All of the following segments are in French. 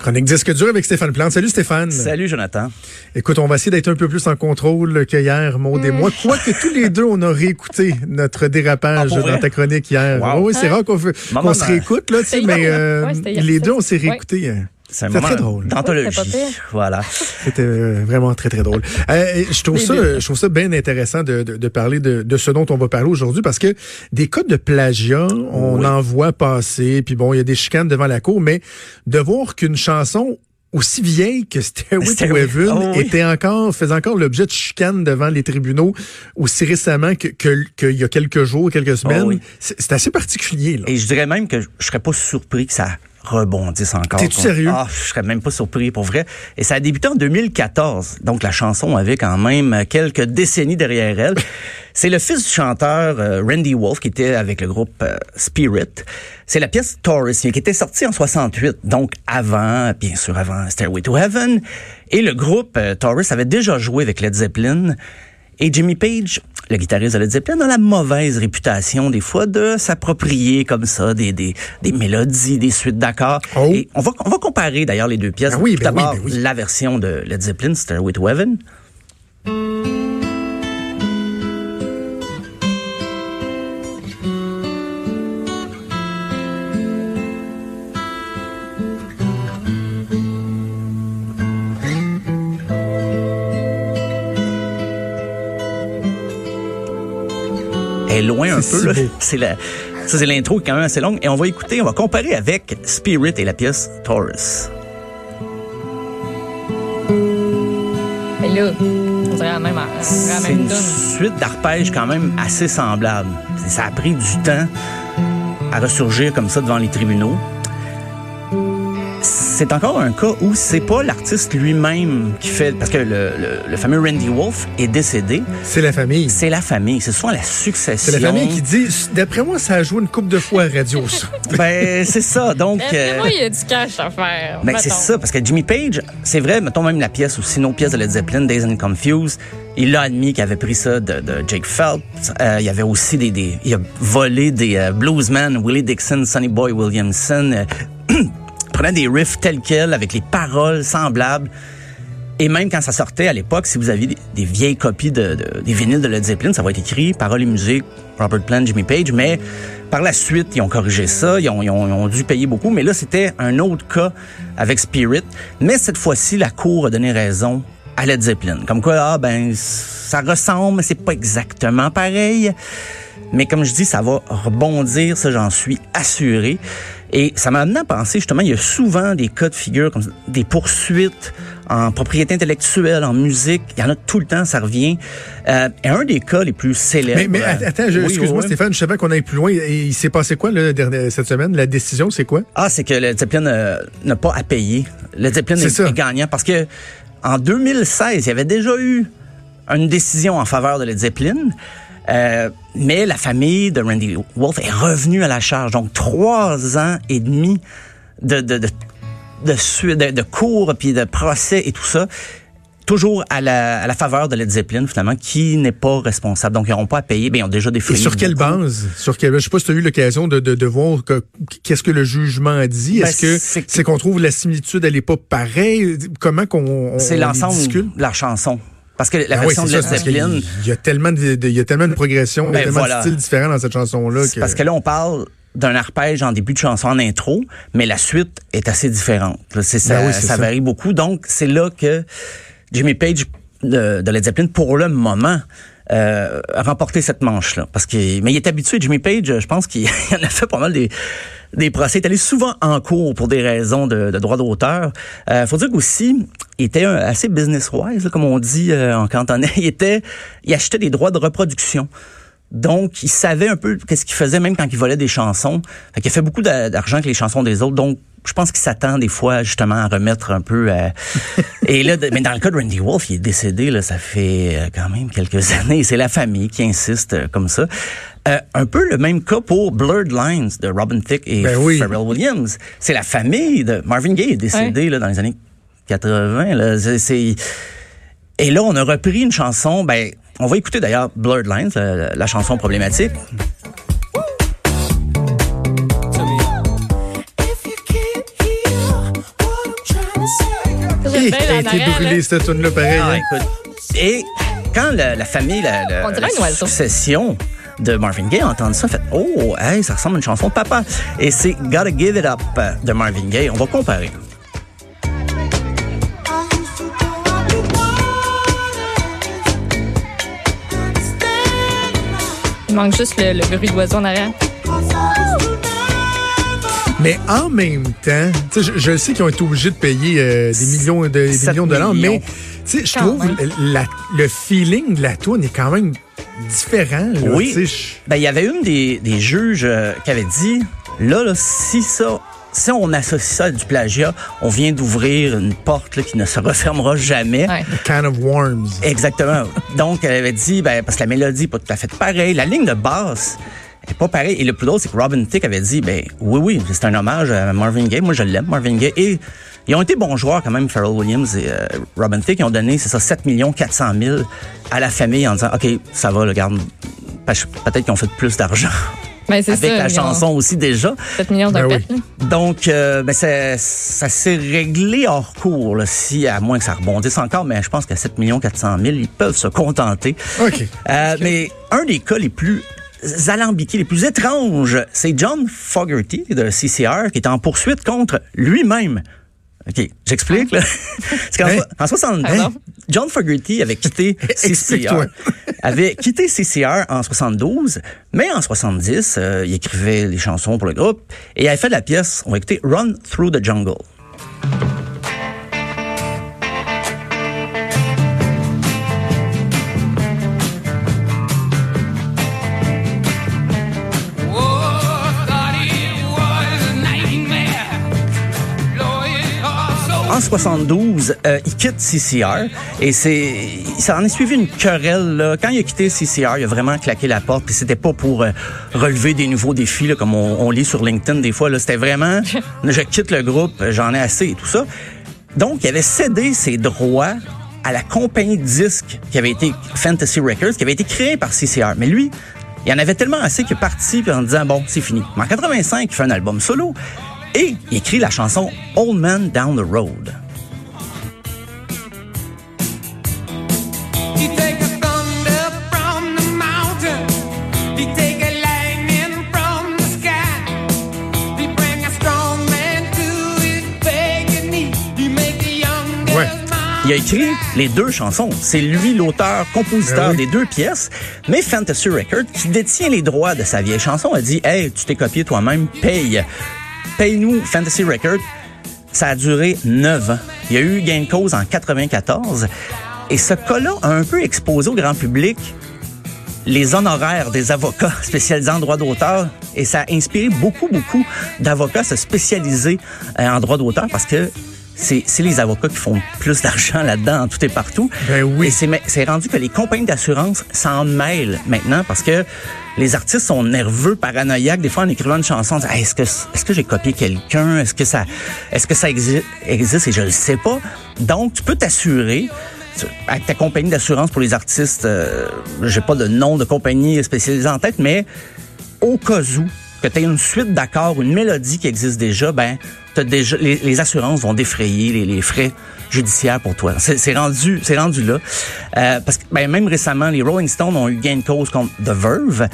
Chronique disque dur avec Stéphane Plante. Salut Stéphane. Salut Jonathan. Écoute, on va essayer d'être un peu plus en contrôle que hier, Maud et moi. Quoique tous les deux, on a réécouté notre dérapage Ah, dans ta chronique hier. Wow. Oui, c'est rare qu'on se réécoute, là, tu sais, C'était mais euh, ouais, les deux, on s'est Ouais. C'est un moment très drôle. d'anthologie. Voilà. C'était euh, vraiment très, très drôle. Euh, je, trouve ça, je trouve ça bien intéressant de, de, de parler de, de ce dont on va parler aujourd'hui parce que des cas de plagiat, on Oui. en voit passer, puis bon, il y a des chicanes devant la cour, mais de voir qu'une chanson aussi vieille que Stairway to Heaven Oh oui. était encore, faisait encore l'objet de chicanes devant les tribunaux aussi récemment que, que, qu'il y a quelques jours, quelques semaines, Oh oui. c'est, c'est assez particulier, là. Et je dirais même que je je serais pas surpris que ça rebondisse encore. T'es-tu sérieux? Ah, je serais même pas surpris pour vrai. Et ça a débuté en 2014. Donc la chanson avait quand même quelques décennies derrière elle. C'est le fils du chanteur euh, Randy Wolf qui était avec le groupe euh, Spirit. C'est la pièce Taurus qui était sortie en 68, donc avant, bien sûr avant Stairway to Heaven. Et le groupe euh, Taurus avait déjà joué avec Led Zeppelin. Et Jimmy Page, le guitariste de Led Zeppelin, a la mauvaise réputation des fois de s'approprier comme ça des, des, des mélodies, des suites d'accords. Oh. Et on va, on va comparer d'ailleurs les deux pièces. Ah oui, ben oui, D'abord, ben oui. la version de Led Zeppelin, Stairway to Heaven. Est loin un peu. si. C'est la, ça, c'est l'intro qui est quand même assez longue. Et on va écouter, on va comparer avec Spirit et la pièce Taurus. Et là, on dirait la même, la C'est une suite d'arpèges quand même assez semblable. Ça a pris du temps à ressurgir comme ça devant les tribunaux. C'est encore un cas où c'est pas l'artiste lui-même qui fait parce que le, le- le fameux Randy Wolf est décédé. C'est la famille. C'est la famille, c'est souvent la succession. C'est la famille qui dit, d'après moi, ça a joué une coupe de fois à radio, ça. Ben c'est ça. Donc D'après euh, moi, il y a du cash à faire? Ben, c'est ça, parce que Jimmy Page, c'est vrai, mettons même la pièce aussi, nos pièces de Led Zeppelin, Days and Confused, il a admis qu'il avait pris ça de, de Jake Phelps. Euh, il y avait aussi des, des il a volé des euh, bluesmen, Willie Dixon, Sonny Boy Williamson, euh, prenait des riffs tels quels, avec les paroles semblables. Et même quand ça sortait à l'époque, si vous aviez des, vieilles copies de, de- des vinyles de Led Zeppelin, ça va être écrit paroles et musique, Robert Plant, Jimmy Page, mais par la suite, ils ont corrigé ça, ils ont, ils ont- ils ont dû payer beaucoup, mais là, c'était un autre cas avec Spirit. Mais cette fois-ci, la Cour a donné raison à Led Zeppelin. Comme quoi, ah ben, ça ressemble, mais c'est pas exactement pareil. Mais comme je dis, ça va rebondir, ça j'en suis assuré. Et ça m'a amené à penser justement, il y a souvent des cas de figure, comme ça, des poursuites en propriété intellectuelle, en musique. Il y en a tout le temps, ça revient. Euh, et un des cas les plus célèbres. Mais, mais att- attends, Oui, excuse-moi oui. Stéphane, je savais qu'on allait plus loin. Il s'est passé quoi là, dernière- cette semaine? La décision, c'est quoi? Ah, c'est que le Zeppelin euh, n'a pas à payer. Le Zeppelin est gagnant parce que en 2016, il y avait déjà eu une décision en faveur de Led Zeppelin. Euh, mais la famille de Randy Wolf est revenue à la charge. Donc, trois ans et demi de, de, de, de, cours, puis de procès et tout ça, toujours à la, à la faveur de Led Zeppelin, finalement, qui n'est pas responsable. Donc, ils n'auront pas à payer. Bien, ils ont déjà Et défini. sur quelle beaucoup. base? Sur quelle, je sais pas si tu as eu l'occasion de, de, de voir que- qu'est-ce que le jugement a dit. Ben, Est-ce que c'est- qu'on trouve la similitude, elle est pas pareille? Comment qu'on on, C'est l'ensemble de la chanson. Parce que la oui, version c'est de Led Zeppelin, Il y a tellement de, de- il y a tellement de progression, il y a Ben tellement voilà. de styles différents dans cette chanson-là. Parce que là, on parle d'un arpège en début de chanson, en intro, mais la suite est assez différente. Là, c'est- ça, Ben oui, c'est ça ça. varie beaucoup. Donc, c'est là que Jimmy Page de, de Led Zeppelin, pour le moment, euh, a remporté cette manche-là. Parce que, mais il est habitué, Jimmy Page, je pense qu'il en a fait pas mal des, des procès. Il est allé souvent en cours pour des raisons de, de droit d'auteur. Euh, faut dire qu'aussi, il était un- assez business-wise, comme on dit euh, en cantonais. Il était, il achetait des droits de reproduction Donc, il savait un peu qu'est-ce qu'il faisait même quand il volait des chansons. Fait qu'il a fait beaucoup d'a- d'argent avec les chansons des autres. Donc, je pense qu'il s'attend des fois justement à remettre un peu. euh, et là, mais dans le cas de Randy Wolf, il est décédé. Là, ça fait euh, quand même quelques années. C'est la famille qui insiste euh, comme ça. Euh, un peu le même cas pour Blurred Lines de Robin Thicke et Ben oui. Pharrell Williams. C'est la famille de Marvin Gaye est décédé là, dans les années 80. Là, C'est- c'est et là, on a repris une chanson. Ben, on va écouter d'ailleurs Blurred Lines, la, la chanson problématique. A en été arrière, brûlé là. cette tune là pareil. Ah, hein? écoute. Et quand la, la famille, la, On succession de Marvin Gaye a entendu ça, a fait Oh, hey, ça ressemble à une chanson de papa. Et c'est Gotta Give It Up de Marvin Gaye. On va comparer. Il manque juste le, le bruit d'oiseau en arrière. Mais en même temps, tu sais, je, je sais qu'ils ont été obligés de payer euh, des millions de, des millions de dollars, millions. mais tu sais, je trouve le feeling de la tune est quand même différent. là, Oui. Ben, il y avait une des, des juges euh, qui avait dit, là, là, si ça, si on associe ça à du plagiat, on vient d'ouvrir une porte là, qui ne se refermera jamais. Ouais. Can of Worms. Exactement. Donc, elle avait dit, ben, parce que la mélodie n'est pas tout à fait pareille. La ligne de basse est pas pareille. Et le plus drôle, c'est que Robin Thicke avait dit, ben, oui, oui, c'est un hommage à Marvin Gaye. Moi, je l'aime, Marvin Gaye. Et ils ont été bons joueurs quand même, Pharrell Williams et euh, Robin Thicke. Ils ont donné, c'est ça, 7 400 000 à la famille en disant, OK, ça va, le garde. Peut-être qu'ils ont fait plus d'argent Ben, c'est avec ça. la chanson aussi déjà. 7 millions de Ben oui. Donc, euh, ben, ça, ça s'est réglé hors cours, là, si, à moins que ça rebondisse encore, mais je pense qu'à 7 400 000, ils peuvent se contenter. OK. Euh, mais un des cas les plus alambiqués, les plus étranges, c'est John Fogerty de CCR qui est en poursuite contre lui-même. OK, j'explique. là. Hein? en 70, Pardon? John Fogerty avait quitté CCR. Avait quitté CCR en 72, mais en 70, euh, il écrivait les chansons pour le groupe et il avait fait de la pièce, on va écouter Run Through the Jungle. En 72, euh, il quitte CCR et c'est ça en est suivi une querelle là. Quand il a quitté CCR, il a vraiment claqué la porte puis c'était pas pour euh, relever des nouveaux défis là, comme on, on lit sur LinkedIn des fois là, c'était vraiment je quitte le groupe, j'en ai assez et tout ça. Donc, il avait cédé ses droits à la compagnie de disques qui avait été Fantasy Records, qui avait été créée par CCR. Mais lui, il en avait tellement assez qu'il est parti puis en disant bon, c'est fini. Mais en 85, il fait un album solo et il écrit la chanson Old Man Down the Road. Il a écrit les deux chansons. C'est lui l'auteur, compositeur Ben oui. des deux pièces. Mais Fantasy Records, qui détient les droits de sa vieille chanson, a dit Hey, tu t'es copié toi-même, paye. Paye-nous Fantasy Records. Ça a duré neuf ans. Il y a eu gain de cause en 94. Et ce cas-là a un peu exposé au grand public les honoraires des avocats spécialisés en droit d'auteur et ça a inspiré beaucoup, beaucoup d'avocats à se spécialiser euh, en droit d'auteur parce que c'est les avocats qui font plus d'argent là-dedans, en tout et partout. Ben oui. Et c'est rendu que les compagnies d'assurance s'en mêlent maintenant parce que les artistes sont nerveux, paranoïaques. Des fois, en écrivant une chanson, on dit, Hey, est-ce que est-ce que j'ai copié quelqu'un? Est-ce que ça est-ce que ça exi- existe? Et je le sais pas. Donc, tu peux t'assurer avec ta compagnie d'assurance pour les artistes. Euh, j'ai pas de nom de compagnie spécialisée en tête, mais au cas où que tu une suite d'accords, une mélodie qui existe déjà, ben déjà les, assurances vont défrayer les frais judiciaires pour toi. C'est rendu, c'est rendu là. Euh, parce que ben, même récemment, les Rolling Stones ont eu gain de cause contre The Verve.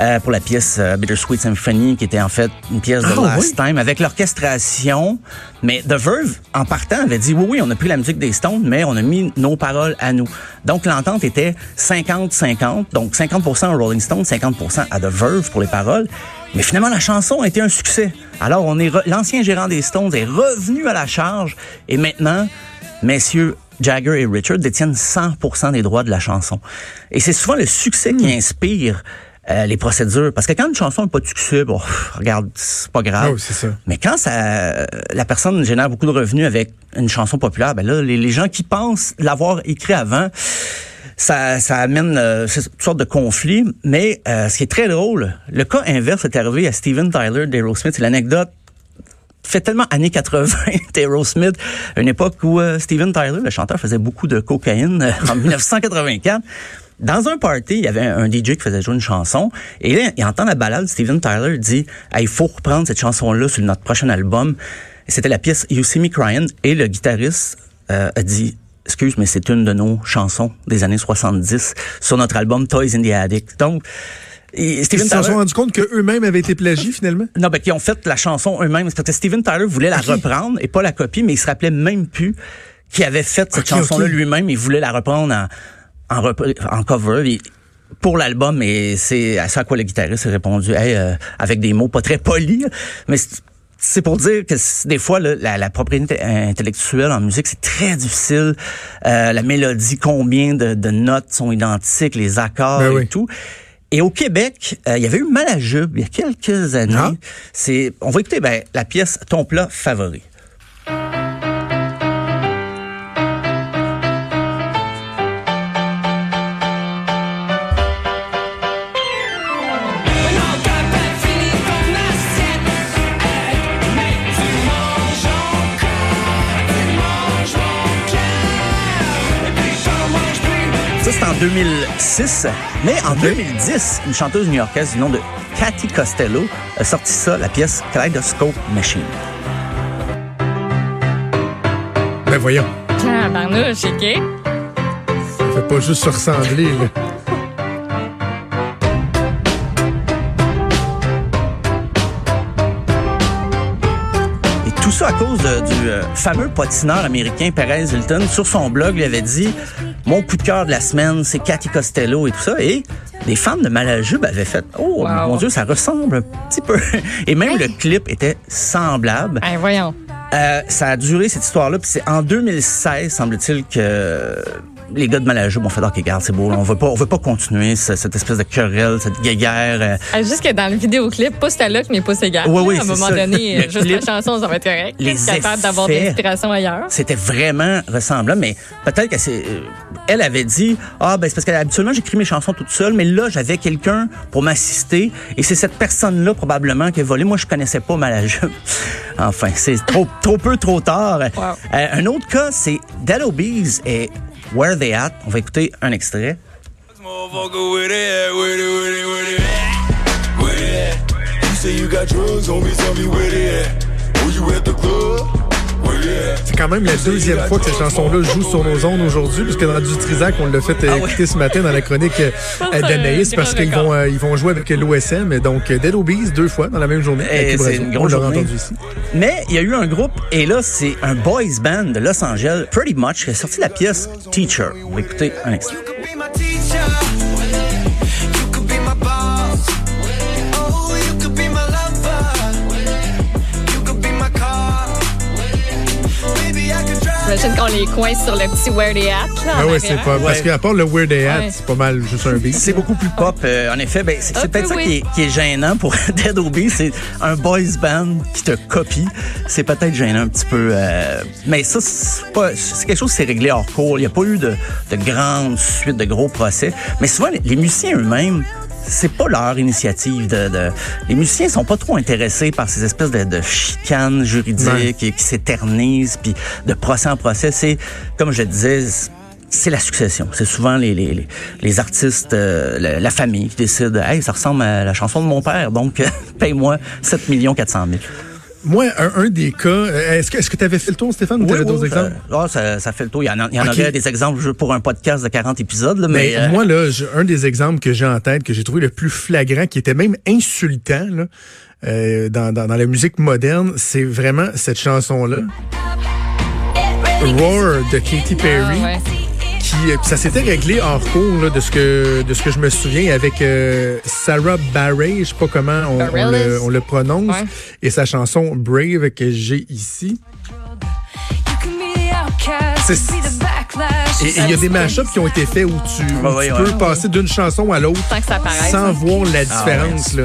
euh, pour la pièce euh, Bittersweet Symphony, qui était en fait une pièce de Ah, Last oui? Time, avec l'orchestration. Mais The Verve, en partant, avait dit, oui, oui, on a pris la musique des Stones, mais on a mis nos paroles à nous. Donc, l'entente était 50-50, donc 50% aux Rolling Stones, 50% à The Verve pour les paroles. Mais finalement, la chanson a été un succès. Alors, on est l'ancien gérant des Stones est revenu à la charge, et maintenant, messieurs Jagger et Richard détiennent 100% des droits de la chanson. Et c'est souvent le succès qui inspire euh, les procédures. Parce que quand une chanson n'a pas de succès, bon, regarde, c'est pas grave. Oui, c'est ça. Mais quand ça, la personne génère beaucoup de revenus avec une chanson populaire, ben là, les, les gens qui pensent l'avoir écrit avant, ça, ça amène euh, toutes sortes de conflits. Mais euh, ce qui est très drôle, le cas inverse est arrivé à Steven Tyler d'Aerosmith. C'est l'anecdote fait tellement années 80 d'Aerosmith, une époque où euh, Steven Tyler, le chanteur, faisait beaucoup de cocaïne euh, en 1984. Dans un party, il y avait un DJ qui faisait jouer une chanson et là, il entend la balade. Steven Tyler dit il faut reprendre cette chanson-là sur notre prochain album. C'était la pièce You See Me Crying et le guitariste euh, a dit excuse, mais c'est une de nos chansons des années 70 sur notre album Toys in the Attic. Donc, et Ils Steven se sont rendus compte qu'eux-mêmes avaient été plagiés, finalement? non, ben, qui ont fait la chanson eux-mêmes. Parce que Steven Tyler voulait la reprendre et pas la copie, mais il se rappelait même plus qu'il avait fait cette chanson-là lui-même. Il voulait la reprendre en, en, cover. Et pour l'album, et c'est à ça à quoi le guitariste a répondu, hey, euh, avec des mots pas très polis, mais c'est- pour dire que des fois, là, la, la propriété intellectuelle en musique, c'est très difficile. Euh, la mélodie, combien de, de notes sont identiques, les accords Ben et oui. tout. Et au Québec, euh, il y avait eu Malajube il y a quelques années. Ah. C'est, on va écouter ben, la pièce Ton plat favori. 2006. Mais en 2010, une chanteuse new-yorkaise du nom de Cathy Costello a sorti ça, la pièce Kaleidoscope Machine. Ben voyons, Ah, OK. ça fait pas juste se ressembler, là. Et tout ça à cause de- du euh, fameux patineur américain Perez Hilton. Sur son blog, il avait dit Mon coup de cœur de la semaine, c'est Cathy Costello et tout ça. Et des fans de Malajube avaient fait Oh Wow. mon Dieu, ça ressemble un petit peu. Et même le clip était semblable. Ben, voyons. Euh, ça a duré cette histoire-là, puis c'est en 2016, semble-t-il, que les gars de Malajube ont fait OK, regarde, c'est beau, là, on veut pas, on veut pas continuer ce- cette espèce de querelle, cette guéguerre. euh, Ah, juste que dans le vidéoclip, pousse ta look, mais pousse égal. Oui, oui, À un c'est moment ça. donné, Le juste clip, la chanson, ça va être correct. les capable d'avoir de effets. l'inspiration ailleurs? C'était vraiment ressemblant, mais peut-être qu'elle s'est- euh, elle avait dit ah ben c'est parce qu'habituellement j'écris mes chansons toute seule, mais là j'avais quelqu'un pour m'assister et c'est cette personne-là probablement qui a volé. Moi je connaissais pas Malajube. Enfin c'est trop trop peu trop tard. Wow. Euh, un autre cas c'est Dead Obies et Where They At? On va écouter un extrait. Motherfucker, where they at? Where they, where they, where they at? Where they at? You say you got drugs on me, tell me where they at? Were you at the club? C'est quand même la deuxième fois que cette chanson-là joue sur nos ondes aujourd'hui, puisque dans du Trisac, on l'a fait euh, Ah écouter ce matin dans la chronique euh, d'Anaïs, parce qu'ils vont, euh, ils vont jouer avec l'OSM, et donc Dead Obies deux fois dans la même journée. Eh, c'est une On grosse journée. ici. Mais il y a eu un groupe, et là, c'est un boys band de Los Angeles, Pretty Much, qui a sorti la pièce Teacher. On va écouter un extrait. J'imagine qu'on les coince sur le petit Where They At. Là, Ah ouais, c'est pas, parce qu'à part le Where They At, Ouais. c'est pas mal juste un beat. C'est beaucoup plus pop. euh, en effet, ben, c'est c'est peut-être peu, ça oui. qui est, qui est gênant pour Dead Obies. C'est un boys band qui te copie. C'est peut-être gênant un petit peu. euh, mais ça, c'est pas- c'est quelque chose qui s'est réglé hors cours. Il n'y a pas eu de, de grandes suites, de gros procès. Mais souvent, les, les musiciens eux-mêmes, c'est pas leur initiative. De, de- les musiciens sont pas trop intéressés par ces espèces de, de chicanes juridiques Ouais. qui, qui s'éternisent, puis de procès en procès. C'est, comme je disais, c'est la succession. C'est souvent les, les, les, artistes, euh, la, la famille qui décident, hey, ça ressemble à la chanson de mon père, donc paye-moi 7 400 000. Moi, un, un des cas, euh, est-ce que tu avais fait le tour, Stéphane, ou tu avais d'autres exemples? Ça, ah, ça, ça fait le tour. Il y en, a- il y en Ok. aurait des exemples pour un podcast de 40 épisodes, là, mais, Mais euh, moi, là, un des exemples que j'ai en tête, que j'ai trouvé le plus flagrant, qui était même insultant là, euh, dans, dans, dans la musique moderne, c'est vraiment cette chanson-là. Roar de Katy Perry. Ah, ouais. Qui euh, ça s'était réglé hors cours là, de ce que de ce que je me souviens avec euh, Sarah Bareilles, je sais pas comment on, le, on le prononce Ouais. et sa chanson Brave que j'ai ici. C'est- Et et il y a des mashups qui ont été faits où tu, où Ouais, ouais, tu ouais. peux passer d'une chanson à l'autre Sans hein. voir la Ah, différence. là.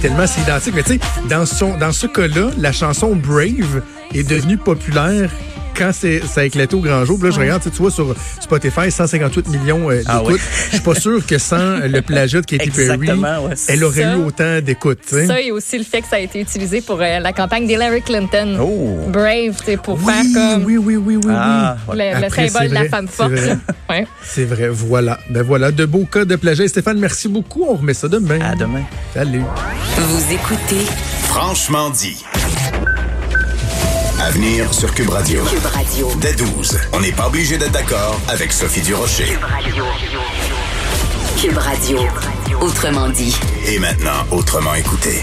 Tellement c'est identique. Mais tu sais, dans, son- dans ce cas-là, la chanson Brave est devenue populaire quand c'est- ça a éclaté au grand jour. Là, je regarde, tu vois, sur Spotify, 158 millions euh, d'écoutes. Ah ouais. Je suis pas sûr que sans le plagiat de Katy Perry, ouais. elle aurait Ça- eu autant d'écoutes. Ça et aussi le fait que ça a été utilisé pour euh, la campagne d'Hillary Clinton. Oh. Brave, tu sais, pour Oui, faire comme oui, oui, oui, oui, Ah, oui. le, le Après, symbole de la vrai, femme c'est forte. vrai. Ouais. C'est vrai, voilà. Ben voilà, de beaux cas de plagiat. Stéphane, merci beaucoup. On remet ça demain. À demain. Salut. Vous écoutez Franchement dit. À venir sur Cube Radio. Cube Radio. Dès 12, on n'est pas obligé d'être d'accord avec Sophie Durocher. Cube Radio. Cube Radio. Autrement dit. Et maintenant, autrement écouté.